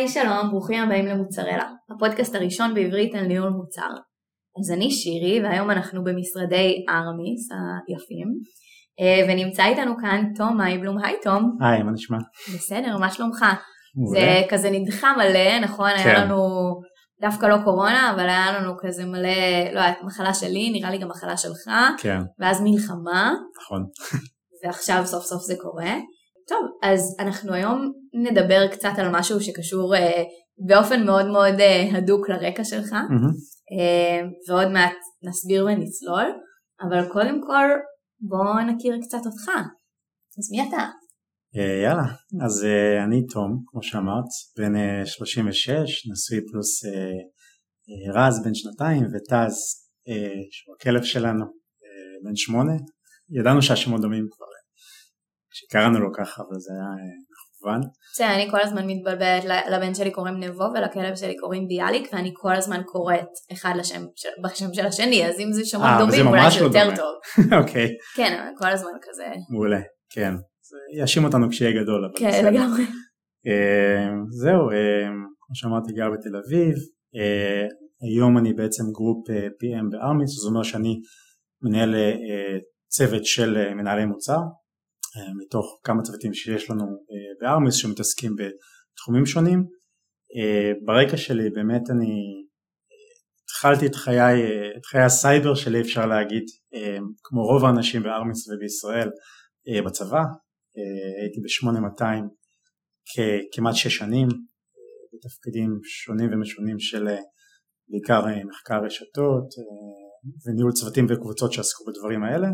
היי שלום, ברוכים הבאים למוצרלה, הפודקאסט הראשון בעברית על ניהול מוצר. אז אני שירי והיום אנחנו במשרדי ארמיס היפים אה, ונמצא איתנו כאן תום מייבלום, היי תום. היי, מה נשמע? בסדר, מה שלומך? זה כזה נדחה מלא, נכון? כן. היה לנו דווקא לא קורונה, אבל היה לנו כזה מלא, לא, מחלה שלי, נראה לי גם מחלה שלך. כן. ואז מלחמה. נכון. ועכשיו סוף סוף זה קורה. טוב, אז אנחנו היום נדבר קצת על משהו שקשור אה, באופן מאוד מאוד אה, הדוק לרקע שלך, mm-hmm. אה, ועוד מעט נסביר ונצלול, אבל קודם כל בוא נכיר קצת אותך. אז מי אתה? אה, יאללה, אז אה, אני תום, כמו שאמרת, בן 36, אה, נשוי פלוס רז בן שנתיים וטז, שהוא הכלב שלנו, בן שמונה. ידענו שהשמות דומים כבר, כשקראנו לו ככה, אבל זה היה מכוון. בסדר, אני כל הזמן מתבלבלת, לבן שלי קוראים נבו ולכלב שלי קוראים ביאליק, ואני כל הזמן קוראת אחד לשם, בשם של השני, אז אם זה שמות דומים, אולי זה לא יותר טוב. אוקיי. כן, כל הזמן כזה. מעולה, כן. יאשים אותנו כשיהיה גדול. כן, לגמרי. אה, זהו, אה, כמו שאמרתי גר בתל אביב, אה, היום אני בעצם Group PM בארמיס, זאת אומרת שאני מנהל צוות של מנהלי מוצר, מתוך כמה צוותים שיש לנו בארמיס שמתעסקים בתחומים שונים. ברקע שלי באמת אני התחלתי את חיי, את חיי הסייבר שלי אפשר להגיד, כמו רוב האנשים בארמיס ובישראל בצבא, אה, הייתי ב-8200 כמעט שש שנים אה, בתפקידים שונים ומשונים של אה, בעיקר מחקר רשתות וניהול צוותים וקבוצות שעסקו בדברים האלה.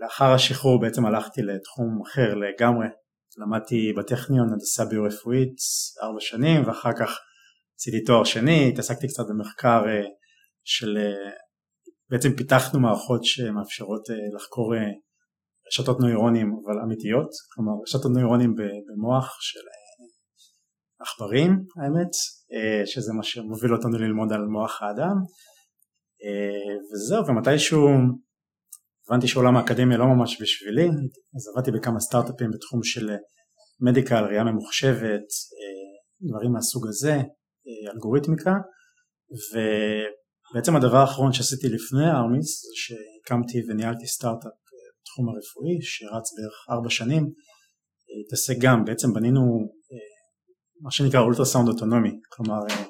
לאחר השחרור בעצם הלכתי לתחום אחר לגמרי, למדתי בטכניון הנדסה ביו-רפואית ארבע שנים ואחר כך עשיתי תואר שני, התעסקתי קצת במחקר של, בעצם פיתחנו מערכות שמאפשרות לחקור רשתות נוירונים אבל אמיתיות, כלומר רשתות נוירונים במוח של אה, עכברים האמת, אה, שזה מה שמוביל אותנו ללמוד על מוח האדם. אה, וזהו ומתישהו הבנתי שעולם האקדמיה לא ממש בשבילי אז עבדתי בכמה סטארט-אפים בתחום של מדיקל, ראייה ממוחשבת, דברים מהסוג הזה, אלגוריתמיקה ובעצם הדבר האחרון שעשיתי לפני ארמיס זה שהקמתי וניהלתי סטארט-אפ בתחום הרפואי שרץ בערך ארבע שנים, התעסק גם, בעצם בנינו אה, מה שנקרא אולטרסאונד אוטונומי, כלומר אה,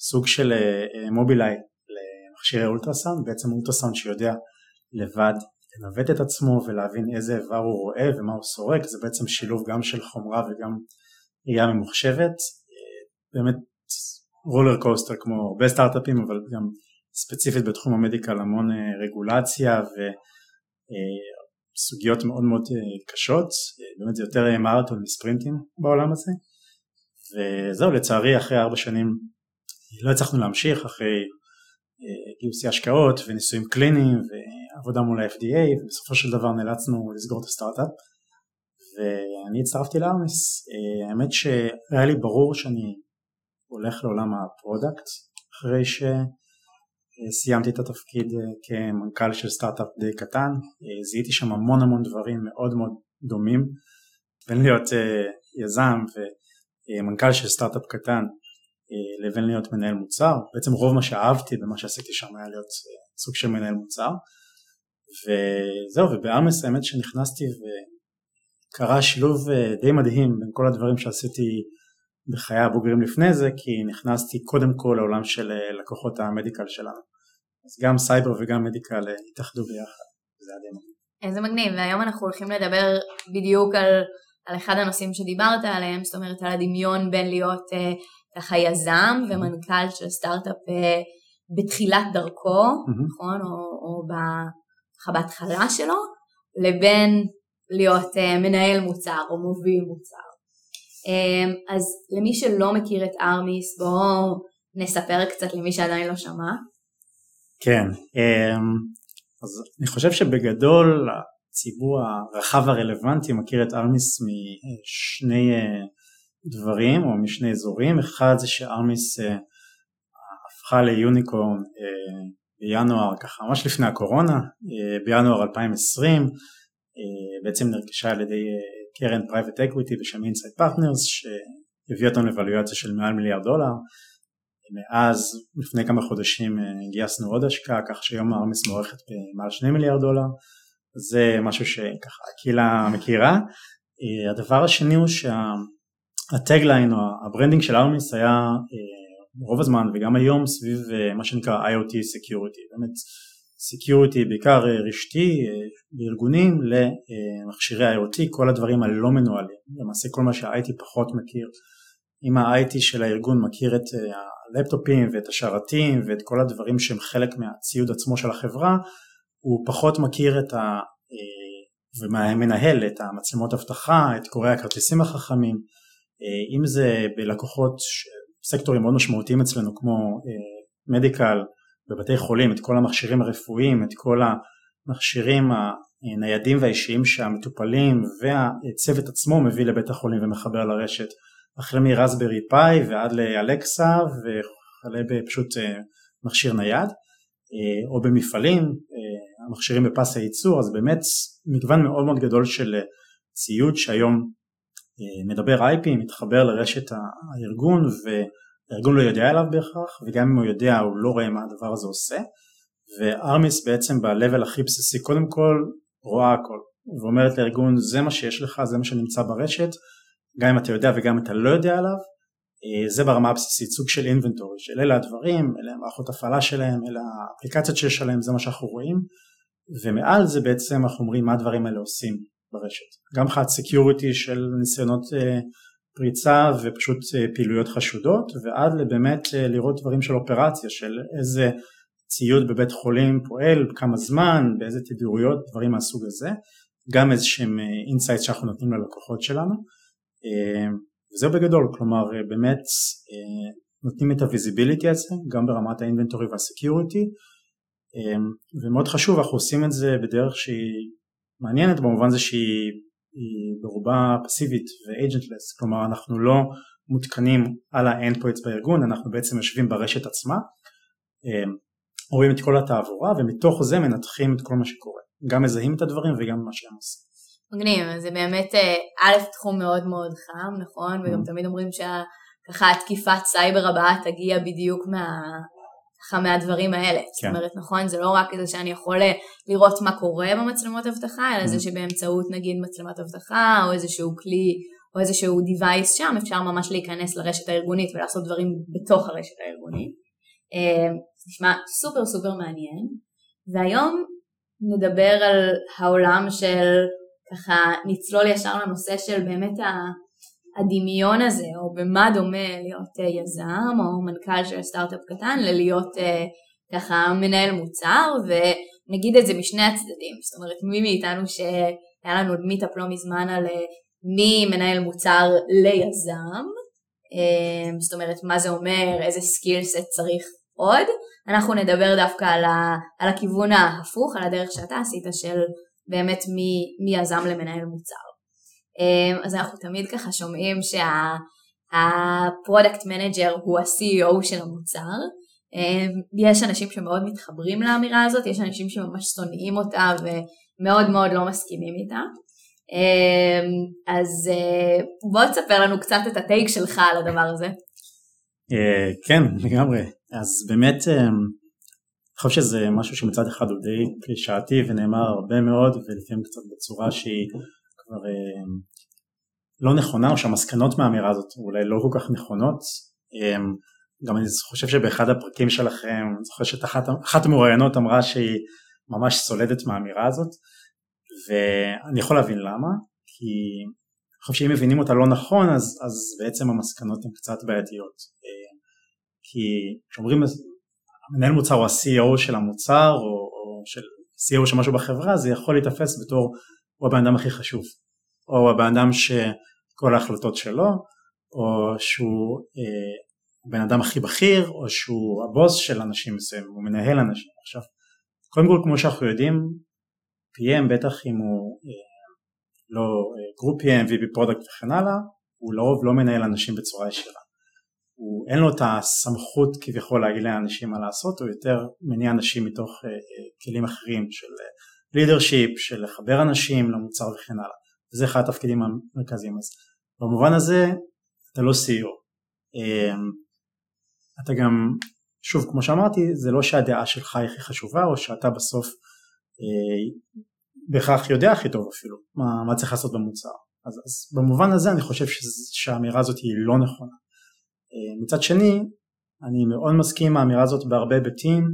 סוג של אה, מובילאיי למכשירי אולטרסאונד, בעצם אולטרסאונד שיודע לבד לנווט את עצמו ולהבין איזה איבר הוא רואה ומה הוא סורק, זה בעצם שילוב גם של חומרה וגם ראייה ממוחשבת, באמת roller coaster כמו הרבה סטארט-אפים אבל גם ספציפית בתחום המדיקל המון רגולציה ו... סוגיות מאוד מאוד אה, קשות, באמת זה יותר אה, מרתון מספרינטים בעולם הזה. וזהו לצערי אחרי ארבע שנים לא הצלחנו להמשיך אחרי אה, גיוסי השקעות וניסויים קליניים ועבודה מול ה-FDA ובסופו של דבר נאלצנו לסגור את הסטארט-אפ ואני הצטרפתי לארמיס, האמת שהיה לי ברור שאני הולך לעולם ה product אחרי ש... סיימתי את התפקיד אה, כמנכ"ל של סטארט-אפ די קטן, אה, זיהיתי שם המון המון דברים מאוד מאוד דומים. בין להיות אה, יזם ומנכ"ל של סטארט-אפ קטן לבין להיות מנהל מוצר, בעצם רוב מה שאהבתי במה שעשיתי שם היה להיות סוג של מנהל מוצר וזהו ובארמיס האמת שנכנסתי וקרה שילוב די מדהים בין כל הדברים שעשיתי בחיי הבוגרים לפני זה כי נכנסתי קודם כל לעולם של אה, לקוחות המדיקל שלנו אז גם סייבר וגם מדיקל אה, התאחדו ביחד זה היה די מגניב. איזה מגניב והיום אנחנו הולכים לדבר בדיוק על, על אחד הנושאים שדיברת עליהם זאת אומרת על הדמיון בין להיות אה, ככה יזם ומנכ"ל של סטארט-אפ אה, בתחילת דרכו mm-hmm. נכון או, או ככה בהתחלה שלו לבין להיות אה, מנהל מוצר או מוביל מוצר אמ, אז למי שלא מכיר את ארמיס בואו נספר קצת למי שעדיין לא שמע. כן, אמ, אז אני חושב שבגדול הציבור הרחב הרלוונטי מכיר את ארמיס משני אה, דברים או משני אזורים, אחד זה שארמיס אה, הפכה ל unicorn בינואר, ככה ממש לפני הקורונה, בינואר 2020, בעצם נרכשה על ידי קרן private equity בשם Insight Partners הביא אותנו לוולואציה של מעל מיליארד דולר. מאז לפני כמה חודשים גייסנו עוד השקעה כך שהיום ארמיס מוערכת במעל 2 מיליארד דולר זה משהו שככה הקהילה מכירה. הדבר השני הוא שה tagline או ה branding של ארמיס היה רוב הזמן וגם היום סביב מה שנקרא IoT Security, באמת Security בעיקר רשתי בארגונים למכשירי IoT, כל הדברים הלא מנוהלים, למעשה כל מה שה-IT פחות מכיר. אם ה-IT של הארגון מכיר את הלפטופים ואת השרתים ואת כל הדברים שהם חלק מהציוד עצמו של החברה, הוא פחות מכיר את ה... ומנהל את המצלמות אבטחה, את קוראי הכרטיסים החכמים, אם זה בלקוחות סקטורים מאוד משמעותיים אצלנו כמו מדיקל בבתי חולים, את כל המכשירים הרפואיים, את כל המכשירים הניידים והאישיים שהמטופלים והצוות עצמו מביא לבית החולים ומחבר לרשת, החל מרסברי פאי ועד לאלקסה וכלה בפשוט מכשיר נייד, או במפעלים, המכשירים בפס הייצור, אז באמת מגוון מאוד מאוד גדול של ציוד שהיום מדבר IP, מתחבר לרשת הארגון והארגון לא יודע עליו בהכרח וגם אם הוא יודע הוא לא רואה מה הדבר הזה עושה. וארמיס בעצם ב-level הכי בסיסי קודם כל רואה הכל. ואומרת לארגון זה מה שיש לך זה מה שנמצא ברשת גם אם אתה יודע וגם אם אתה לא יודע עליו זה ברמה הבסיסית סוג של אינבנטורי של אלה הדברים אלה המערכות הפעלה שלהם אלה האפליקציות שיש עליהם זה מה שאנחנו רואים. ומעל זה בעצם אנחנו אומרים מה הדברים האלה עושים ברשת. גם מבחינת security של ניסיונות אה, פריצה ופשוט אה, פעילויות חשודות ועד לבאמת אה, לראות דברים של אופרציה של איזה ציוד בבית חולים פועל, כמה זמן, באיזה תדירויות, דברים מהסוג הזה, גם איזה שהם insights שאנחנו נותנים ללקוחות שלנו. וזהו בגדול, כלומר באמת נותנים את ה visibility הזה גם ברמת ה inventory וה security ומאוד חשוב אנחנו עושים את זה בדרך שהיא מעניינת במובן זה שהיא ברובה פסיבית ו-agentless, כלומר אנחנו לא מותקנים על ה-endpoints בארגון, אנחנו בעצם יושבים ברשת עצמה, אמ, רואים את כל התעבורה ומתוך זה מנתחים את כל מה שקורה, גם מזהים את הדברים וגם מה שהם עושים. מגניב, זה באמת אה, א' תחום מאוד מאוד חם, נכון? וגם mm-hmm. תמיד אומרים שככה התקיפת סייבר הבאה תגיע בדיוק מה... ככה מהדברים האלה. כן. זאת אומרת, נכון, זה לא רק זה שאני יכול אה, לראות מה קורה במצלמות אבטחה, אלא mm. זה שבאמצעות נגיד מצלמת אבטחה, או איזשהו כלי, או איזשהו device שם, אפשר ממש להיכנס לרשת הארגונית ולעשות דברים בתוך הרשת הארגונית. אה, זה נשמע סופר סופר מעניין, והיום נדבר על העולם של, ככה נצלול ישר לנושא של באמת ה... הדמיון הזה, או במה דומה להיות uh, יזם או מנכ"ל של סטארט-אפ קטן ללהיות uh, ככה מנהל מוצר, ונגיד את זה משני הצדדים, זאת אומרת מי מאיתנו שהיה לנו meetup לא מזמן על uh, מי מנהל מוצר ליזם, זאת אומרת מה זה אומר, איזה skillset צריך עוד, אנחנו נדבר דווקא על, ה, על הכיוון ההפוך, על הדרך שאתה עשית של באמת מיזם למנהל מוצר. אמ, אז אנחנו תמיד ככה שומעים שה product manager הוא ה-CEO של המוצר. אמ, יש אנשים שמאוד מתחברים לאמירה הזאת, יש אנשים שממש שונאים אותה ומאוד מאוד לא מסכימים איתה. אמ, אז אה, בוא תספר לנו קצת את ה take שלך על הדבר הזה. אה, כן, לגמרי. אז באמת, אני חושב שזה משהו שמצד אחד הוא די קלישאתי ונאמר הרבה מאוד ולפעמים קצת בצורה שהיא כבר אה, לא נכונה או שהמסקנות מהאמירה הזאת אולי לא כל כך נכונות. אה, גם אני חושב שבאחד הפרקים שלכם, אני זוכר שאחת המרואיינות אמרה שהיא ממש סולדת מהאמירה הזאת ואני יכול להבין למה, כי אני חושב שאם מבינים אותה לא נכון אז, אז בעצם המסקנות הן קצת בעייתיות. אה, כי כשאומרים מנהל מוצר הוא ה-CEO של המוצר או, או של CEO של משהו בחברה זה יכול להיתפס בתור הוא הבן אדם הכי חשוב או הבן אדם שכל ההחלטות שלו, או שהוא אה, הבן אדם הכי בכיר, או שהוא הבוס של אנשים מסוים, הוא מנהל אנשים. עכשיו, קודם כל כמו שאנחנו יודעים, PM בטח אם הוא אה, לא group אה, PM, VP product וכן הלאה, הוא לרוב לא מנהל אנשים בצורה ישירה. הוא אין לו את הסמכות כביכול להגיד לאנשים מה לעשות, הוא יותר מניע אנשים מתוך אה, אה, כלים אחרים של לידרשיפ, אה, של לחבר אנשים למוצר וכן הלאה. וזה אחד התפקידים המרכזיים. אז במובן הזה אתה לא CEO. אתה גם, שוב כמו שאמרתי, זה לא שהדעה שלך היא הכי חשובה או שאתה בסוף בהכרח יודע הכי טוב אפילו מה, מה צריך לעשות במוצר. אז, אז במובן הזה אני חושב שהאמירה הזאת היא לא נכונה. מצד שני, אני מאוד מסכים עם האמירה הזאת בהרבה היבטים,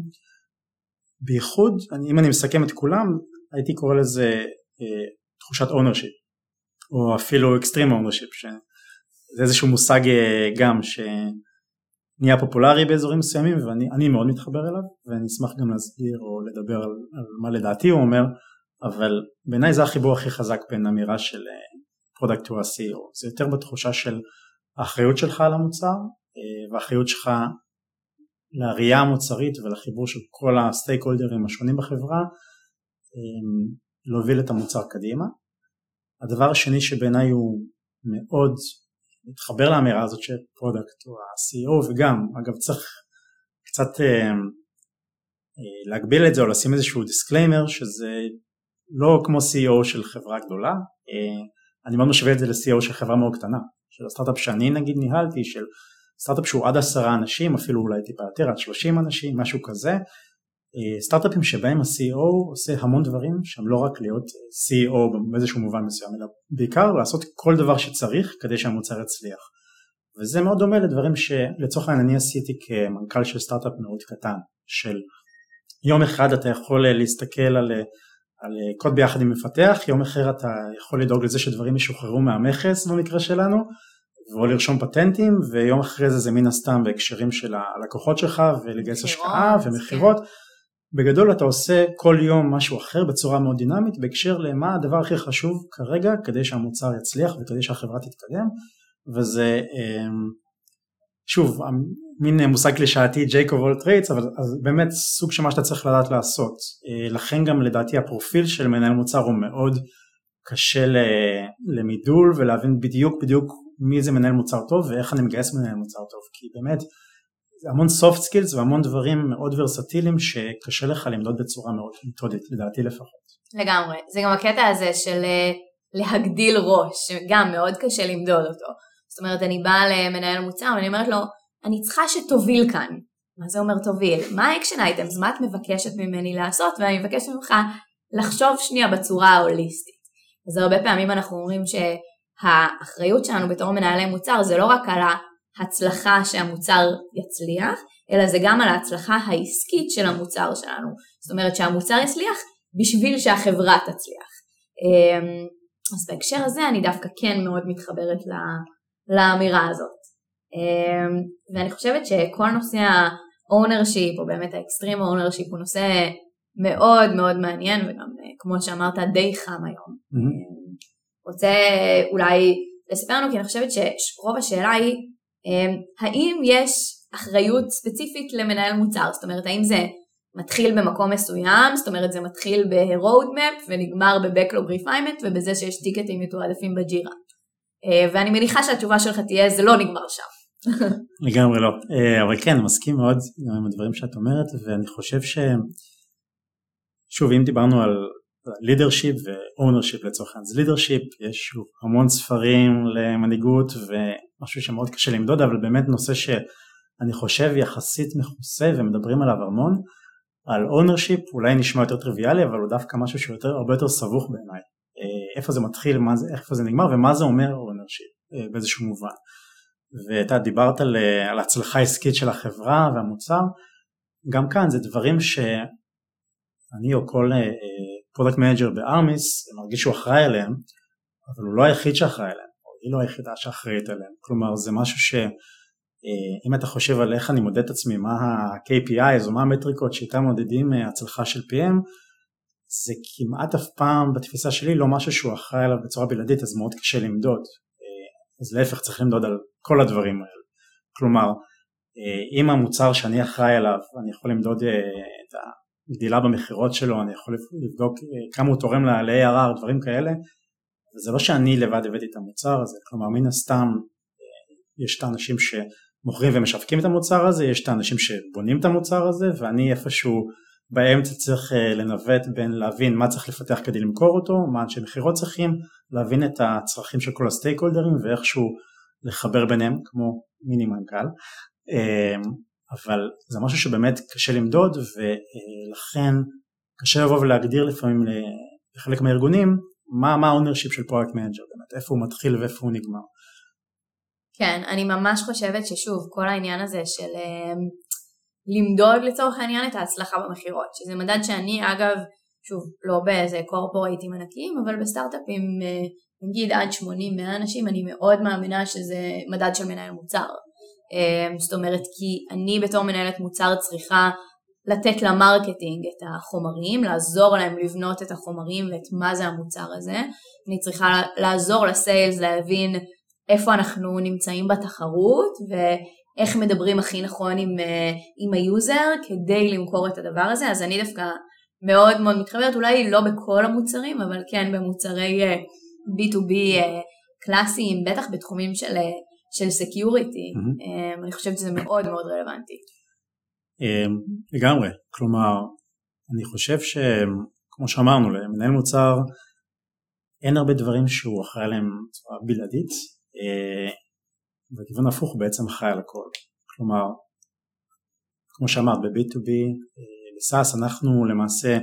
בייחוד, אם אני מסכם את כולם, הייתי קורא לזה אה, תחושת ownership, או אפילו extreme ownership, שזה איזשהו מושג אה, גם שנהיה פופולרי באזורים מסוימים ואני מאוד מתחבר אליו ואני אשמח גם להסביר או לדבר על, על מה לדעתי הוא אומר, אבל בעיניי זה החיבור הכי חזק בין אמירה של product to ה-CEO, זה יותר בתחושה של האחריות שלך על המוצר אה, והאחריות שלך לראייה המוצרית ולחיבור של כל ה stakeholderים השונים בחברה אה, להוביל את המוצר קדימה. הדבר השני שבעיניי הוא מאוד מתחבר לאמירה הזאת של product או ה-CEO וגם אגב צריך קצת אה, אה, להגביל את זה או לשים איזשהו disclaimer שזה לא כמו CEO של חברה גדולה, אה, אני מאוד משווה את זה ל-CEO של חברה מאוד קטנה, של הסטארט-אפ שאני נגיד ניהלתי, של סטארט-אפ שהוא עד עשרה אנשים, אפילו אולי טיפה יותר, עד שלושים אנשים, משהו כזה, סטארט-אפים שבהם ה-CEO עושה המון דברים שהם לא רק להיות CEO באיזשהו מובן מסוים, אלא בעיקר לעשות כל דבר שצריך כדי שהמוצר יצליח. וזה מאוד דומה לדברים שלצורך העניין אני עשיתי כמנכ"ל של סטארט-אפ מאוד קטן, של יום אחד אתה יכול להסתכל על, על קוד ביחד עם מפתח, יום אחר אתה יכול לדאוג לזה שדברים ישוחררו מהמכס במקרה שלנו, או לרשום פטנטים ויום אחרי זה זה מן הסתם בהקשרים של הלקוחות שלך ולגייס השקעה ומכירות כן. בגדול אתה עושה כל יום משהו אחר בצורה מאוד דינמית בהקשר למה הדבר הכי חשוב כרגע כדי שהמוצר יצליח וכדי שהחברה תתקדם וזה אמ, שוב מין מושג קלישאתי jack of all trades אבל באמת סוג של מה שאתה צריך לדעת לעשות. אה, לכן גם לדעתי הפרופיל של מנהל מוצר הוא מאוד קשה למידול ולהבין בדיוק בדיוק מי זה מנהל מוצר טוב ואיך אני מגייס מנהל מוצר טוב כי באמת זה המון soft skills והמון דברים מאוד ורסטיליים שקשה לך למדוד בצורה מאוד מתודית לדעתי לפחות. לגמרי, זה גם הקטע הזה של אה, להגדיל ראש, שגם מאוד קשה למדוד אותו. זאת אומרת אני באה למנהל מוצר ואני אומרת לו אני צריכה שתוביל כאן. מה זה אומר תוביל? מה ה action items? מה את מבקשת ממני לעשות? ואני מבקשת ממך לחשוב שנייה בצורה ההוליסטית. אז הרבה פעמים אנחנו אומרים שהאחריות שלנו בתור מנהלי מוצר זה לא רק על ההצלחה שהמוצר יצליח, אלא זה גם על ההצלחה העסקית של המוצר שלנו. זאת אומרת שהמוצר יצליח בשביל שהחברה תצליח. אמ, אז בהקשר הזה אני דווקא כן מאוד מתחברת לאמירה הזאת. אמ, ואני חושבת שכל נושא ה-ownership או באמת ה-extreme ownership הוא נושא מאוד מאוד מעניין וגם כמו שאמרת די חם היום. Mm-hmm. רוצה אולי לספר לנו כי אני חושבת שרוב השאלה היא האם יש אחריות ספציפית למנהל מוצר, זאת אומרת האם זה מתחיל במקום מסוים, זאת אומרת זה מתחיל ב-road map ונגמר ב-backlog refinement ובזה שיש טיקטים מתועדפים בג'ירה. אה, ואני מניחה שהתשובה שלך תהיה זה לא נגמר שם. לגמרי לא, אה, אבל כן, מסכים מאוד עם הדברים שאת אומרת ואני חושב ש... שוב, אם דיברנו על leadership ו ownership לצורך העניין, אז leadership יש המון ספרים למנהיגות ומשהו שמאוד קשה למדוד, אבל באמת נושא שאני חושב יחסית מכוסה ומדברים עליו המון. על ownership אולי נשמע יותר טריוויאלי אבל הוא דווקא משהו שהוא יותר, הרבה יותר סבוך בעיניי. אה, איפה זה מתחיל, זה, איפה זה נגמר ומה זה אומר ownership אה, באיזשהו מובן. ואתה דיברת על, על הצלחה עסקית של החברה והמוצר, גם כאן זה דברים שאני או כל product אה, manager בארמיס מרגיש שהוא אחראי עליהם, אבל הוא לא היחיד שאחראי עליהם, היא לא היחידה שאחראית עליהם, כלומר זה משהו שאם אתה חושב על איך אני מודד את עצמי, מה ה-KPIs או מה המטריקות שאיתם מודדים הצלחה של PM, זה כמעט אף פעם בתפיסה שלי לא משהו שהוא אחראי עליו בצורה בלעדית אז מאוד קשה למדוד. אז להפך צריך למדוד על כל הדברים האלה. כלומר אם המוצר שאני אחראי עליו אני יכול למדוד אה, את הגדילה במכירות שלו אני יכול לבדוק אה, כמה הוא תורם ל-ARR דברים כאלה וזה לא שאני לבד הבאתי את המוצר הזה כלומר מן הסתם אה, יש את האנשים שמוכרים ומשווקים את המוצר הזה יש את האנשים שבונים את המוצר הזה ואני איפשהו באמצע צריך אה, לנווט בין להבין מה צריך לפתח כדי למכור אותו, מה אנשי מכירות צריכים, להבין את הצרכים של כל ה stakeholderים ואיכשהו לחבר ביניהם כמו מיני מנכ"ל, אבל זה משהו שבאמת קשה למדוד ולכן קשה לבוא ולהגדיר לפעמים לחלק מהארגונים מה ה-ownership של product manager, באמת איפה הוא מתחיל ואיפה הוא נגמר. כן, אני ממש חושבת ששוב, כל העניין הזה של um, למדוד לצורך העניין את ההצלחה במכירות, שזה מדד שאני אגב, שוב, לא באיזה corporateים ענקיים, אבל בסטארט-אפים uh, נגיד עד 80-100 אנשים, אני מאוד מאמינה שזה מדד של מנהל מוצר. Um, זאת אומרת, כי אני בתור מנהלת מוצר צריכה לתת ל marketing את החומרים, לעזור להם לבנות את החומרים ואת מה זה המוצר הזה. אני צריכה לעזור ל sales להבין איפה אנחנו נמצאים בתחרות ואיך מדברים הכי נכון עם, אה, עם ה user כדי למכור את הדבר הזה. אז אני דווקא מאוד מאוד מתחברת, אולי לא בכל המוצרים, אבל כן במוצרי B2B אה, אה, קלאסיים, בטח בתחומים של, של security. Mm-hmm. אני חושבת שזה מאוד מאוד רלוונטי. אמ, לגמרי, כלומר אני חושב שכמו שאמרנו למנהל מוצר אין הרבה דברים שהוא אחראי עליהם בצורה בלעדית וכיוון הפוך הוא בעצם אחראי על הכל, כלומר כמו שאמרת ב-B2B בסאס אנחנו למעשה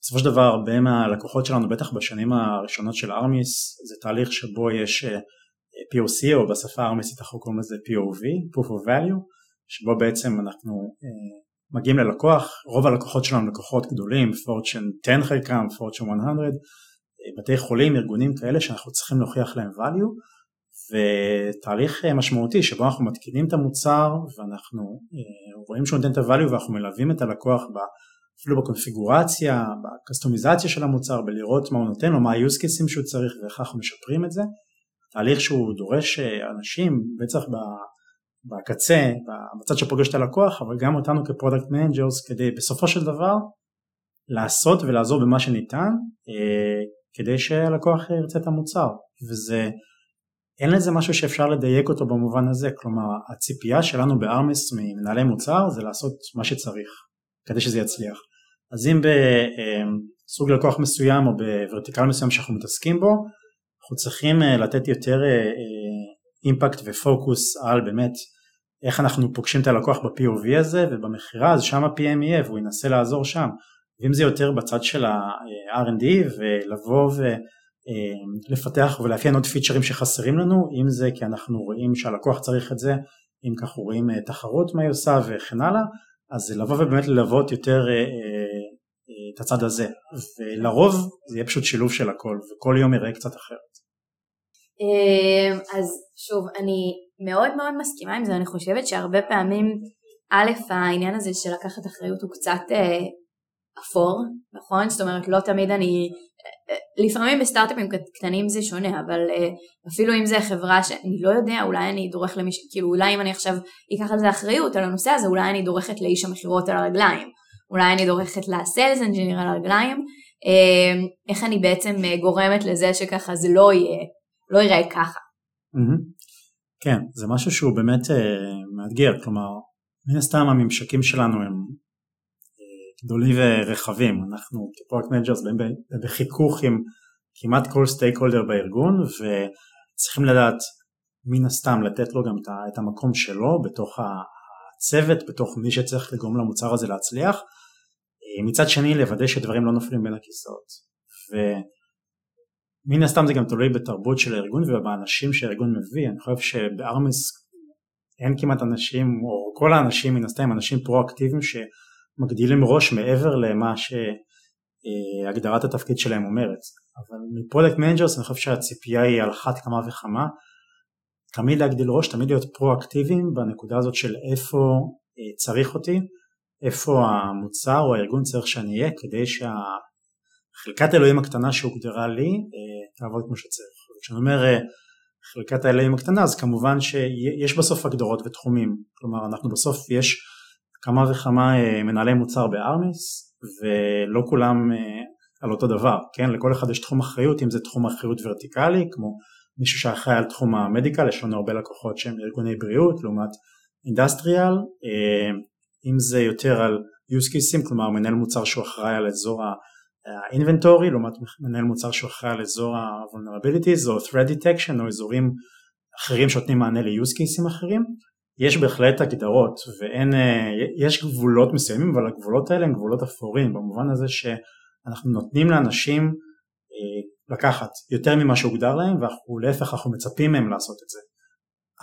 בסופו של דבר הרבה מהלקוחות שלנו בטח בשנים הראשונות של ארמיס זה תהליך שבו יש POC או בשפה הארמיסית אנחנו קוראים לזה POV, Proof of Value שבו בעצם אנחנו אה, מגיעים ללקוח, רוב הלקוחות שלנו לקוחות גדולים, פורצ'ן 10 חלקם, פורצ'ן 100, בתי חולים, ארגונים כאלה שאנחנו צריכים להוכיח להם value ותהליך אה, משמעותי שבו אנחנו מתקינים את המוצר ואנחנו אה, רואים שהוא נותן את ה-value ואנחנו מלווים את הלקוח אפילו בקונפיגורציה, בקסטומיזציה של המוצר, בלראות מה הוא נותן לו, מה ה-use cases שהוא צריך ואיך אנחנו משפרים את זה, תהליך שהוא דורש אנשים, בטח בקצה, בצד שפוגש את הלקוח, אבל גם אותנו כ product managers כדי בסופו של דבר לעשות ולעזור במה שניתן אה, כדי שהלקוח ירצה את המוצר. וזה אין לזה משהו שאפשר לדייק אותו במובן הזה. כלומר הציפייה שלנו בארמס ממנהלי מוצר זה לעשות מה שצריך כדי שזה יצליח. אז אם בסוג אה, לקוח מסוים או בוורטיקל מסוים שאנחנו מתעסקים בו אנחנו צריכים אה, לתת יותר אימפקט ופוקוס על באמת איך אנחנו פוגשים את הלקוח ב-POV הזה ובמכירה אז שם ה-PM יהיה והוא ינסה לעזור שם ואם זה יותר בצד של ה-R&D ולבוא ולפתח ולאפיין עוד פיצ'רים שחסרים לנו אם זה כי אנחנו רואים שהלקוח צריך את זה אם כך רואים אה, תחרות מה היא עושה וכן הלאה אז לבוא ובאמת ללוות יותר אה, אה, את הצד הזה ולרוב זה יהיה פשוט שילוב של הכל וכל יום יראה קצת אחרת. אז שוב אני מאוד מאוד מסכימה עם זה, אני חושבת שהרבה פעמים, א', העניין הזה של לקחת אחריות הוא קצת אה, אפור, נכון? זאת אומרת, לא תמיד אני, אה, לפעמים בסטארט-אפים קטנים זה שונה, אבל אה, אפילו אם זה חברה שאני לא יודע, אולי אני דורך למישהו, כאילו אולי אם אני עכשיו אקח על זה אחריות על הנושא הזה, אולי אני דורכת לאיש המכירות על הרגליים, אולי אני דורכת לסיילס אנג'יניר על הרגליים, אה, איך אני בעצם אה, גורמת לזה שככה זה לא יהיה, לא ייראה ככה. Mm-hmm. כן, זה משהו שהוא באמת uh, מאתגר, כלומר, מן הסתם הממשקים שלנו הם uh, גדולים ורחבים, אנחנו כ product managers בחיכוך עם כמעט כל stakeholder בארגון וצריכים לדעת מן הסתם לתת לו גם את המקום שלו בתוך הצוות, בתוך מי שצריך לגרום למוצר הזה להצליח, אה, מצד שני לוודא שדברים לא נופלים בין הכיסאות. מן הסתם זה גם תלוי בתרבות של הארגון ובאנשים שהארגון מביא, אני חושב שבארמיס אין כמעט אנשים, או כל האנשים מן הסתם אנשים פרואקטיביים שמגדילים ראש מעבר למה שהגדרת התפקיד שלהם אומרת, אבל מ product managers אני חושב שהציפייה היא על אחת כמה וכמה, תמיד להגדיל ראש, תמיד להיות פרואקטיביים בנקודה הזאת של איפה אה, צריך אותי, איפה המוצר או הארגון צריך שאני אהיה כדי שה... חלקת האלוהים הקטנה שהוגדרה לי אה, תעבוד כמו שצריך. וכשאני אומר אה, חלקת האלוהים הקטנה אז כמובן שיש בסוף הגדרות ותחומים, כלומר אנחנו בסוף יש כמה וכמה אה, מנהלי מוצר בארמיס ולא כולם על אותו דבר, כן? לכל אחד יש תחום אחריות, אם זה תחום אחריות ורטיקלי כמו מישהו שאחראי על תחום המדיקל, יש לנו הרבה לקוחות שהם ארגוני בריאות לעומת אינדסטריאל, אם זה יותר על use cases, כלומר מנהל מוצר שהוא אחראי על אזור האינבנטורי לעומת מנהל מוצר שהוא אחראי על אזור ה-vulnerabilities או threat detection או אזורים אחרים שנותנים מענה ל-use cases אחרים, יש בהחלט הגדרות ואין, יש גבולות מסוימים אבל הגבולות האלה הם גבולות אפורים במובן הזה שאנחנו נותנים לאנשים לקחת יותר ממה שהוגדר להם ואנחנו להפך אנחנו מצפים מהם לעשות את זה.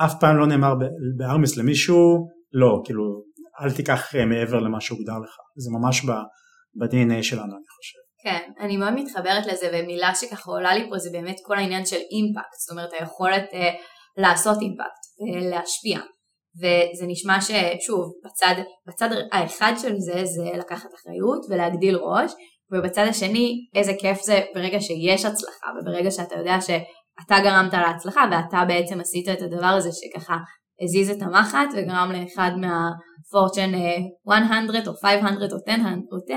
אף פעם לא נאמר בארמיס למישהו לא, כאילו אל תיקח אה, מעבר למה שהוגדר לך, זה ממש ב-DNA שלנו אני חושב. כן, אני מאוד מתחברת לזה ומילה שככה עולה לי פה זה באמת כל העניין של אימפקט, זאת אומרת היכולת אה, לעשות אימפקט ולהשפיע. וזה נשמע ששוב בצד, בצד האחד של זה זה לקחת אחריות ולהגדיל ראש ובצד השני איזה כיף זה ברגע שיש הצלחה וברגע שאתה יודע שאתה גרמת להצלחה ואתה בעצם עשית את הדבר הזה שככה הזיז את המחט וגרם לאחד מהפורצ'ן 100 או 500 או 10, או 10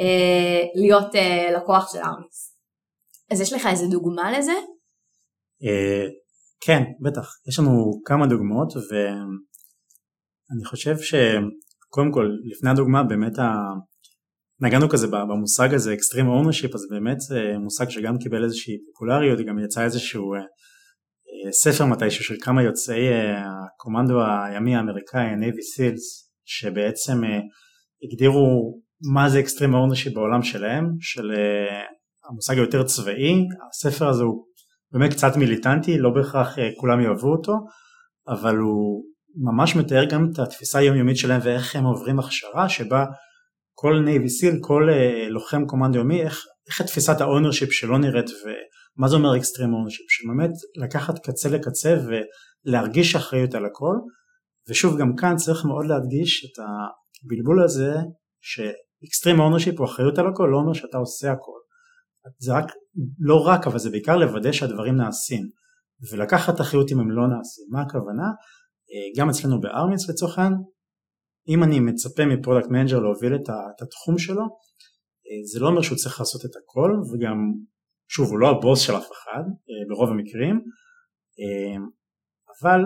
אה, להיות אה, לקוח של ארמיס. אז יש לך איזה דוגמה לזה? אה, כן, בטח. יש לנו כמה דוגמאות ואני חושב שקודם כל לפני הדוגמה באמת נגענו כזה במושג הזה אקסטרים אורנשיפ אז באמת זה מושג שגם קיבל איזושהי פופולריות גם יצא איזשהו אה, אה, ספר מתישהו של כמה יוצאי אה, הקומנדו הימי האמריקאי ה-Navy Seals שבעצם הגדירו מה זה extreme ownership בעולם שלהם של המושג היותר צבאי. הספר הזה הוא באמת קצת מיליטנטי לא בהכרח כולם יאהבו אותו אבל הוא ממש מתאר גם את התפיסה היומיומית שלהם ואיך הם עוברים הכשרה שבה כל Navy Seal, כל לוחם קומנדו ימי, איך, איך התפיסת ה ownership שלו נראית ומה זה אומר extreme ownership, שבאמת לקחת קצה לקצה ולהרגיש אחריות על הכל, ושוב גם כאן צריך מאוד להדגיש את הבלבול הזה ש extreme ownership הוא אחריות על הכל, לא אומר שאתה עושה הכל, זה רק, לא רק, אבל זה בעיקר לוודא שהדברים נעשים, ולקחת אחריות אם הם לא נעשים, מה הכוונה? אה, גם אצלנו בארמיס לצורך העניין אם אני מצפה מ product manager להוביל את התחום שלו, אה, זה לא אומר שהוא צריך לעשות את הכל וגם שוב הוא לא הבוס של אף אחד אה, ברוב המקרים אה, אבל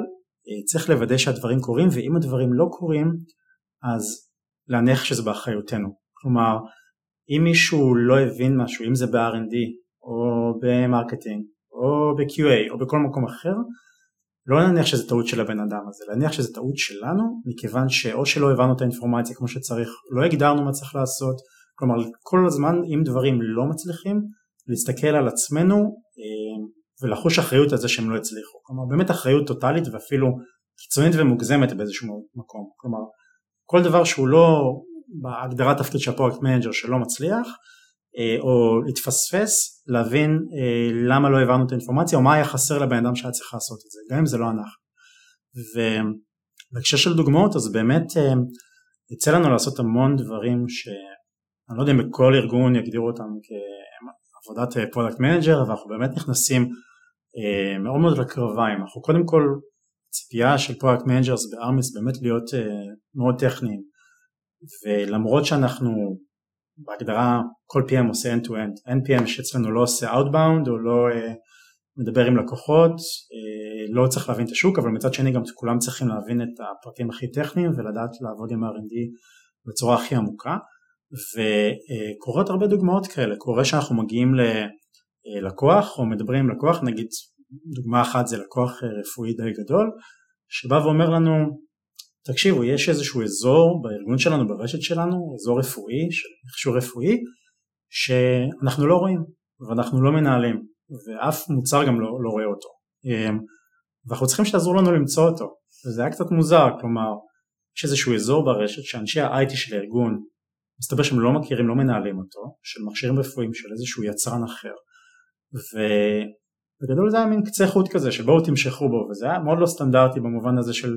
צריך לוודא שהדברים קורים ואם הדברים לא קורים אז להניח שזה באחריותנו. כלומר אם מישהו לא הבין משהו אם זה ב-R&D או ב marketing או ב-QA או בכל מקום אחר לא להניח שזה טעות של הבן אדם הזה, להניח שזה טעות שלנו מכיוון שאו שלא הבנו את האינפורמציה כמו שצריך, לא הגדרנו מה צריך לעשות, כלומר כל הזמן אם דברים לא מצליחים להסתכל על עצמנו אה, ולחוש אחריות על זה שהם לא הצליחו, כלומר באמת אחריות טוטאלית ואפילו קיצונית ומוגזמת באיזשהו מקום, כלומר כל דבר שהוא לא בהגדרת תפקיד של ה product manager שלא מצליח אה, או להתפספס, להבין אה, למה לא העברנו את האינפורמציה או מה היה חסר לבן אדם שהיה צריך לעשות את זה, גם אם זה לא אנחנו. ובהקשר של דוגמאות אז באמת יצא לנו לעשות המון דברים שאני לא יודע אם בכל ארגון יגדירו אותם כעבודת product manager אבל אנחנו באמת נכנסים מאוד מאוד לקרביים, אנחנו קודם כל ציפייה של product managers בארמיס באמת להיות מאוד טכניים. ולמרות שאנחנו בהגדרה כל PM עושה end-to-end, אין PM שאצלנו לא עושה outbound או לא uh, מדבר עם לקוחות, uh, לא צריך להבין את השוק אבל מצד שני גם כולם צריכים להבין את הפרטים הכי טכניים ולדעת לעבוד עם R&D בצורה הכי עמוקה וקורות הרבה דוגמאות כאלה, קורה שאנחנו מגיעים ללקוח או מדברים עם לקוח, נגיד דוגמה אחת זה לקוח רפואי די גדול שבא ואומר לנו תקשיבו, יש איזשהו אזור בארגון שלנו, ברשת שלנו, אזור רפואי, מכשור רפואי, שאנחנו לא רואים ואנחנו לא מנהלים ואף מוצר גם לא, לא רואה אותו. אמ, ואנחנו צריכים שתעזרו לנו למצוא אותו. וזה היה קצת מוזר, כלומר יש איזשהו אזור ברשת שאנשי ה-IT של הארגון מסתבר שהם לא מכירים, לא מנהלים אותו, של מכשירים רפואיים של איזשהו יצרן אחר. ובגדול זה היה מין קצה חוט כזה שבואו תמשכו בו וזה היה מאוד לא סטנדרטי במובן הזה של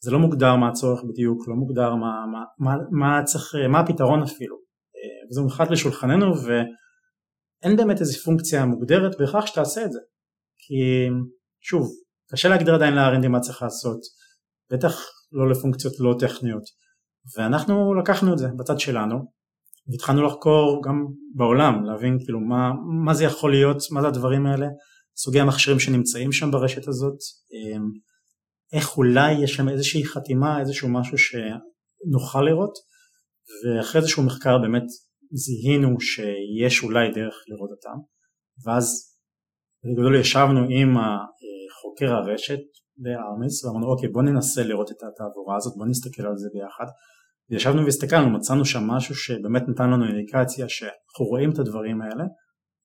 זה לא מוגדר מה הצורך בדיוק, לא מוגדר מה, מה, מה, מה, צריך, מה הפתרון אפילו, אה, וזה מונחת לשולחננו ואין באמת איזו פונקציה מוגדרת בהכרח שתעשה את זה, כי שוב, קשה להגדיר עדיין ל-R&D מה צריך לעשות, בטח לא לפונקציות לא טכניות, ואנחנו לקחנו את זה בצד שלנו, והתחלנו לחקור גם בעולם, להבין כאילו מה, מה זה יכול להיות, מה זה הדברים האלה, סוגי המכשירים שנמצאים שם ברשת הזאת, אה, איך אולי יש שם איזושהי חתימה, איזשהו משהו שנוכל לראות ואחרי איזשהו מחקר באמת זיהינו שיש אולי דרך לראות אותם ואז בגדול ישבנו עם חוקר הרשת בארמיס ואמרנו אוקיי בוא ננסה לראות את התעבורה הזאת בוא נסתכל על זה ביחד וישבנו והסתכלנו מצאנו שם משהו שבאמת נתן לנו אינדיקציה שאנחנו רואים את הדברים האלה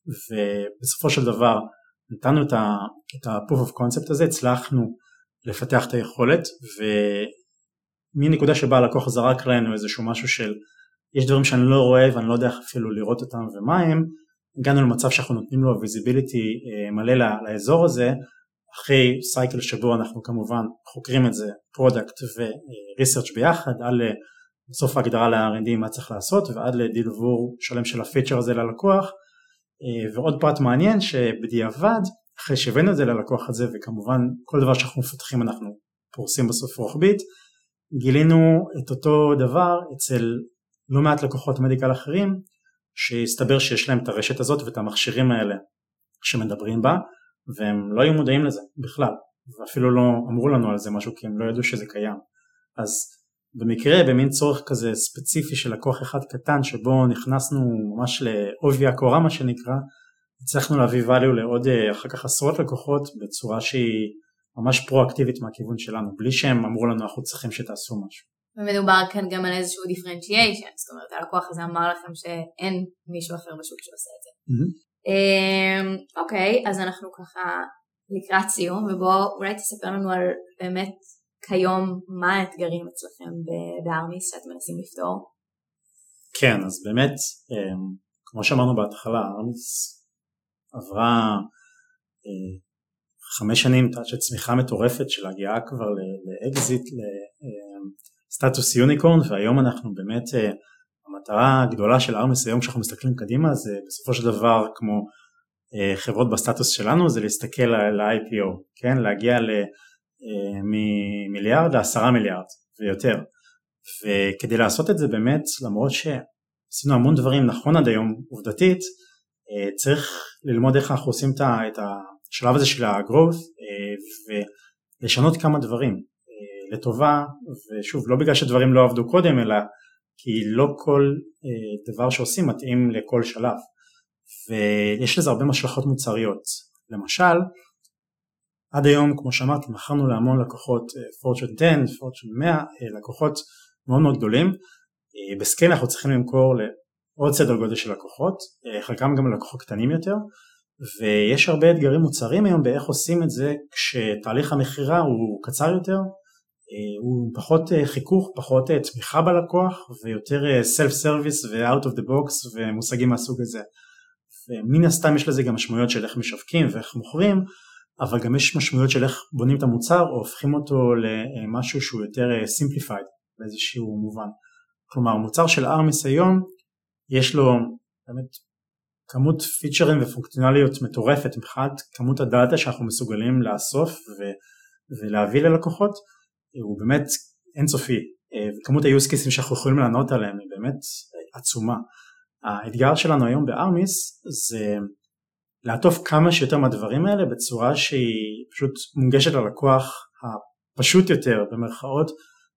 ובסופו של דבר נתנו את ה-proof of concept הזה הצלחנו לפתח את היכולת ומנקודה שבה הלקוח זרק לנו איזשהו משהו של יש דברים שאני לא רואה ואני לא יודע אפילו לראות אותם ומה הם הגענו למצב שאנחנו נותנים לו visibility אה, מלא לאזור הזה אחרי cycle שבו אנחנו כמובן חוקרים את זה product ו research ביחד עד בסוף ההגדרה ל-R&D מה צריך לעשות ועד ל deliver שלם של הפיצ'ר הזה ללקוח. אה, ועוד פרט מעניין שבדיעבד אחרי שהבאנו את זה ללקוח הזה וכמובן כל דבר שאנחנו מפתחים אנחנו פורסים בסוף רוחבית גילינו את אותו דבר אצל לא מעט לקוחות מדיקל אחרים שהסתבר שיש להם את הרשת הזאת ואת המכשירים האלה שמדברים בה והם לא היו מודעים לזה בכלל ואפילו לא אמרו לנו על זה משהו כי הם לא ידעו שזה קיים. אז במקרה במין צורך כזה ספציפי של לקוח אחד קטן שבו נכנסנו ממש לעובי הקורה מה שנקרא הצלחנו להביא value לעוד אה, אחר כך עשרות לקוחות בצורה שהיא ממש פרואקטיבית מהכיוון שלנו בלי שהם אמרו לנו אנחנו צריכים שתעשו משהו. ומדובר כאן גם על איזשהו differentiation זאת אומרת הלקוח הזה אמר לכם שאין מישהו אחר בשוק שעושה את זה. Mm-hmm. אוקיי אז אנחנו ככה לקראת סיום ובואו אולי תספר לנו על באמת כיום מה האתגרים אצלכם בארמיס שאתם מנסים לפתור? כן, אז באמת, אמ, כמו שאמרנו בהתחלה, ארמיס עברה אה, חמש שנים של צמיחה מטורפת של הגיעה כבר לאקזיט, לסטטוס unicorn, והיום אנחנו באמת, אה, המטרה הגדולה של ארמיס היום כשאנחנו מסתכלים קדימה זה בסופו של דבר כמו אה, חברות בסטטוס שלנו זה להסתכל על ה-IPO, כן? להגיע ל... ממיליארד לעשרה מיליארד ויותר. וכדי לעשות את זה באמת למרות שעשינו המון דברים נכון עד היום עובדתית אה, צריך ללמוד איך אנחנו עושים את השלב הזה של ה-growth אה, ולשנות כמה דברים אה, לטובה ושוב לא בגלל שדברים לא עבדו קודם אלא כי לא כל דבר שעושים מתאים לכל שלב. ויש לזה הרבה משלכות מוצריות. למשל עד היום כמו שאמרתי מכרנו להמון לקוחות פורצ'ון 10, פורצ'ון 100, לקוחות מאוד מאוד גדולים. אה, בסקייל אנחנו צריכים למכור לעוד סדר גודל של לקוחות אה, חלקם גם לקוחות קטנים יותר. ויש הרבה אתגרים מוצרים היום באיך עושים את זה כשתהליך המכירה הוא קצר יותר אה, הוא פחות חיכוך, פחות תמיכה בלקוח ויותר סלף סרוויס ו-out of the box ומושגים מהסוג הזה. ומן הסתם יש לזה גם משמעויות של איך משווקים ואיך מוכרים אבל גם יש משמעויות של איך בונים את המוצר או הופכים אותו למשהו שהוא יותר simplified באיזשהו מובן. כלומר מוצר של ארמיס היום יש לו באמת כמות פיצ'רים ופונקציונליות מטורפת מבחינת כמות הדאטה שאנחנו מסוגלים לאסוף ו- ולהביא ללקוחות הוא באמת אינסופי וכמות ה-use cases שאנחנו יכולים לענות עליהם היא באמת עצומה. האתגר שלנו היום בארמיס זה לעטוף כמה שיותר מהדברים האלה בצורה שהיא פשוט מונגשת ללקוח הפשוט יותר במרכאות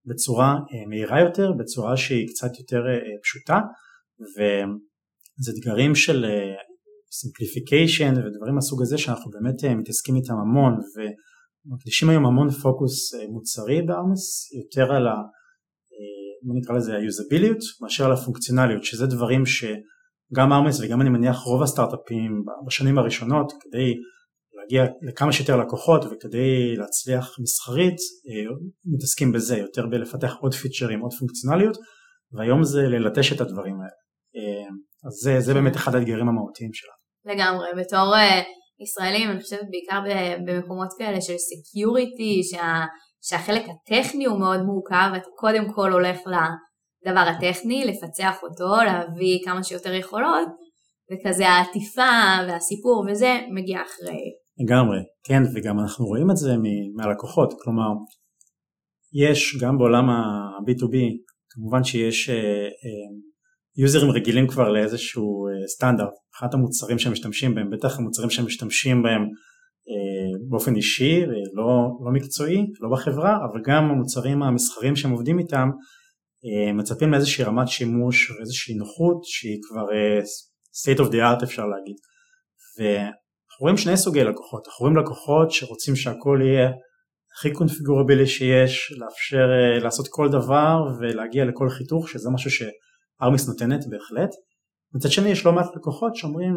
בצורה אה, מהירה יותר, בצורה שהיא קצת יותר אה, פשוטה. וזה אתגרים של simplification אה, ודברים מהסוג הזה שאנחנו באמת מתעסקים איתם המון ומקדישים היום המון פוקוס מוצרי בארמיס יותר על ה... בוא נקרא לזה ה usability מאשר על הפונקציונליות שזה דברים שגם ארמיס וגם אני מניח רוב הסטארט-אפים בשנים הראשונות כדי להגיע לכמה שיותר לקוחות וכדי להצליח מסחרית אה, מתעסקים בזה יותר בלפתח עוד פיצ'רים עוד פונקציונליות והיום זה ללטש את הדברים האלה. אה, אז זה, זה באמת אחד האתגרים המהותיים שלנו. לגמרי. בתור אה, ישראלים אני חושבת בעיקר במקומות כאלה של security שה, שהחלק הטכני הוא מאוד מורכב אתה קודם כל הולך לדבר הטכני לפצח אותו להביא כמה שיותר יכולות וכזה העטיפה והסיפור וזה מגיע אחרי. לגמרי, כן, וגם אנחנו רואים את זה מהלקוחות, כלומר, יש גם בעולם ה-B2B, כמובן שיש יוזרים uh, uh, רגילים כבר לאיזשהו uh, סטנדרט, אחת המוצרים שהם משתמשים בהם, בטח המוצרים שהם משתמשים בהם באופן אישי, לא, לא מקצועי, לא בחברה, אבל גם המוצרים המסחרים שהם עובדים איתם, מצפים לאיזושהי רמת שימוש ואיזושהי נוחות שהיא כבר uh, state of the art אפשר להגיד. אנחנו רואים שני סוגי לקוחות, אנחנו רואים לקוחות שרוצים שהכל יהיה הכי configurable-י שיש, לאפשר uh, לעשות כל דבר ולהגיע לכל חיתוך, שזה משהו שארמיס נותנת בהחלט. מצד שני יש לא מעט לקוחות שאומרים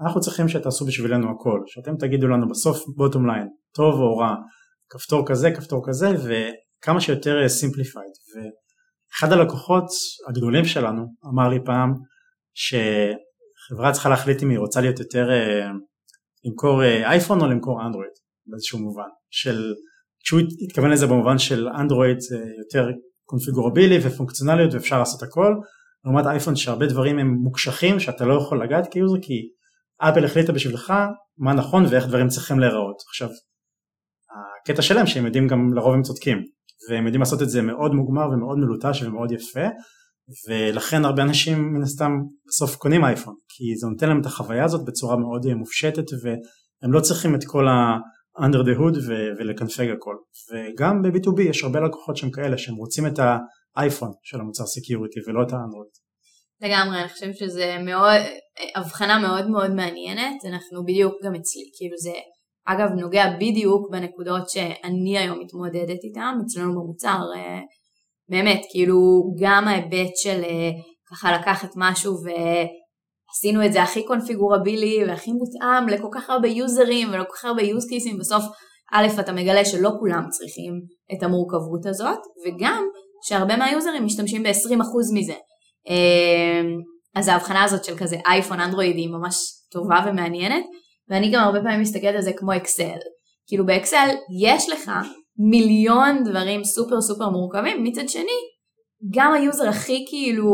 אנחנו צריכים שתעשו בשבילנו הכל, שאתם תגידו לנו בסוף bottom line, טוב או רע, כפתור כזה, כפתור כזה, וכמה שיותר simplified. ואחד הלקוחות הגדולים שלנו אמר לי פעם שחברה צריכה להחליט אם היא רוצה להיות יותר, אה, למכור אייפון או למכור אנדרואיד באיזשהו מובן, של, כשהוא התכוון לזה במובן של אנדרואיד יותר קונפיגורבילי ופונקציונליות ואפשר לעשות הכל, לעומת אייפון שהרבה דברים הם מוקשחים שאתה לא יכול לגעת כיוזר כי אפל החליטה בשבילך מה נכון ואיך דברים צריכים להיראות. עכשיו, הקטע שלהם שהם יודעים גם לרוב הם צודקים והם יודעים לעשות את זה מאוד מוגמר ומאוד מלוטש ומאוד יפה ולכן הרבה אנשים מן הסתם בסוף קונים אייפון כי זה נותן להם את החוויה הזאת בצורה מאוד מופשטת והם לא צריכים את כל ה-under the hood ו- ולקנפג הכל וגם ב-B2B יש הרבה לקוחות שהם כאלה שהם רוצים את האייפון של המוצר security ולא את האנדרואיד. לגמרי, אני חושבת שזה מאוד, הבחנה מאוד מאוד מעניינת, אנחנו בדיוק גם אצלי, כאילו זה אגב נוגע בדיוק בנקודות שאני היום מתמודדת איתן אצלנו במוצר, אה, באמת, כאילו גם ההיבט של אה, ככה לקחת משהו ועשינו את זה הכי קונפיגורבילי והכי מותאם לכל כך הרבה יוזרים ולכל כך הרבה יוז קייסים, בסוף א' אתה מגלה שלא כולם צריכים את המורכבות הזאת, וגם שהרבה מהיוזרים משתמשים ב-20% מזה. אמ, אז ההבחנה הזאת של כזה אייפון אנדרואיד היא ממש טובה ומעניינת ואני גם הרבה פעמים מסתכלת על זה כמו אקסל. כאילו באקסל יש לך מיליון דברים סופר סופר מורכבים. מצד שני גם ה-user הכי כאילו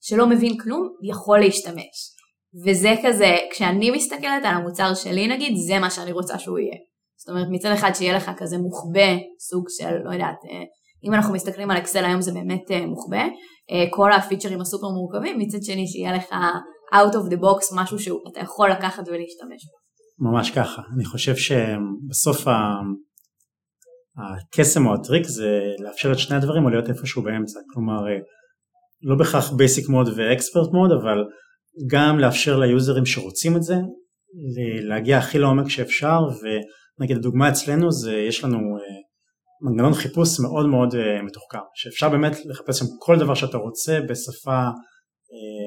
שלא מבין כלום יכול להשתמש. וזה כזה כשאני מסתכלת על המוצר שלי נגיד זה מה שאני רוצה שהוא יהיה. זאת אומרת מצד אחד שיהיה לך כזה מוחבא סוג של לא יודעת אה, אם אנחנו מסתכלים על אקסל היום זה באמת אה, מוחבא, אה, כל הפיצ'רים הסופר מורכבים, מצד שני שיהיה לך out of the box משהו שאתה יכול לקחת ולהשתמש בו. ממש ככה, אני חושב שבסוף הקסם או הטריק זה לאפשר את שני הדברים או להיות איפשהו באמצע, כלומר אה, לא בהכרח basic mode ו-expert mode אבל גם לאפשר ליוזרים שרוצים את זה להגיע הכי לעומק שאפשר ונגיד הדוגמה אצלנו זה יש לנו מנגנון חיפוש מאוד מאוד uh, מתוחכם, שאפשר באמת לחפש שם כל דבר שאתה רוצה בשפה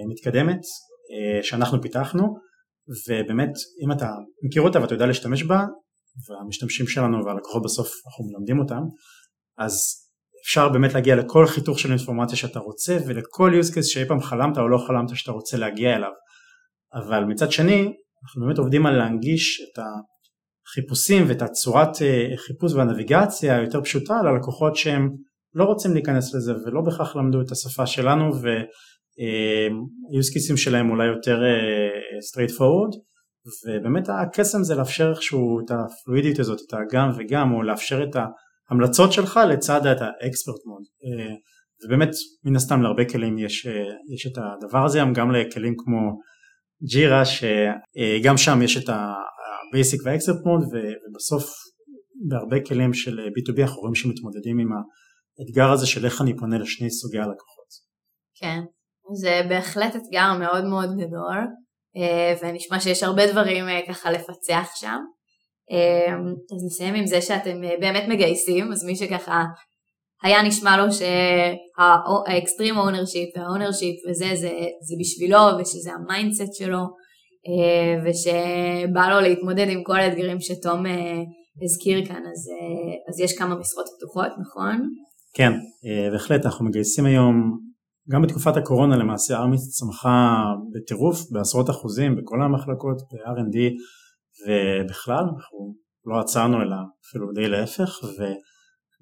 מתקדמת שאנחנו פיתחנו, ובאמת אם אתה מכיר אותה ואתה יודע להשתמש בה, והמשתמשים שלנו והלקוחות בסוף אנחנו מלמדים אותם, אז אפשר באמת להגיע לכל חיתוך של אינפורמציה שאתה רוצה ולכל use case שאי פעם חלמת או לא חלמת שאתה רוצה להגיע אליו. אבל מצד שני אנחנו באמת עובדים על להנגיש את. החיפושים ואת הצורת אה, חיפוש והנביגציה היותר פשוטה ללקוחות שהם לא רוצים להיכנס לזה ולא בהכרח למדו את השפה שלנו ו-use cases שלהם אולי יותר אה, straight forward ובאמת הקסם זה לאפשר איכשהו את הפלואידיות הזאת, את הגם וגם או לאפשר את ההמלצות שלך לצד את האקספרט מוד אה, ובאמת מן הסתם להרבה כלים יש, יש את הדבר הזה, גם לכלים כמו ג'ירה שגם שם יש את ה-basic וה- expert mode ובסוף בהרבה כלים של B2B אנחנו רואים שמתמודדים עם האתגר הזה של איך אני פונה לשני סוגי הלקוחות. כן, זה בהחלט אתגר מאוד מאוד גדול אה, ונשמע שיש הרבה דברים אה, ככה לפצח שם. אה, אז נסיים עם זה שאתם באמת מגייסים, אז מי שככה היה נשמע לו שה-extreme ownership וה-ownership וזה זה, זה בשבילו ושזה ה-mindset שלו ושבא לו להתמודד עם כל האתגרים שתום הזכיר כאן, אז, אז יש כמה משרות פתוחות, נכון? כן, בהחלט אנחנו מגייסים היום, גם בתקופת הקורונה למעשה ארמיס צמחה בטירוף בעשרות אחוזים בכל המחלקות, ב-R&D ובכלל, אנחנו לא עצרנו אלא אפילו די להפך,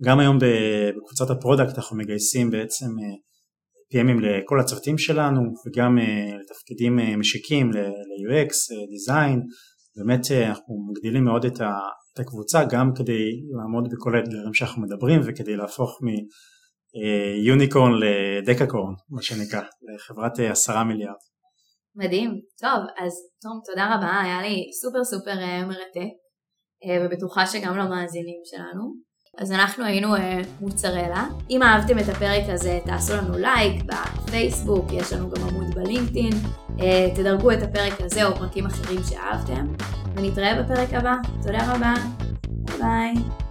וגם היום בקבוצת ה-product אנחנו מגייסים בעצם PMים לכל הצוותים שלנו וגם אה, לתפקידים אה, משיקים ל-UX, Design, באמת אה, אנחנו מגדילים מאוד את הקבוצה גם כדי לעמוד בכל האתגרים שאנחנו מדברים וכדי להפוך מיוניקורן לדקקורן, מה שנקרא, לחברת עשרה מיליארד. מדהים, טוב, אז תום תודה רבה, היה לי סופר סופר מרתק ובטוחה שגם למאזינים שלנו. אז אנחנו היינו אה, מוצרלה. אם אהבתם את הפרק הזה תעשו לנו לייק בפייסבוק, יש לנו גם עמוד בלינקדאין. אה, תדרגו את הפרק הזה או פרקים אחרים שאהבתם, ונתראה בפרק הבא. תודה רבה, ביי ביי.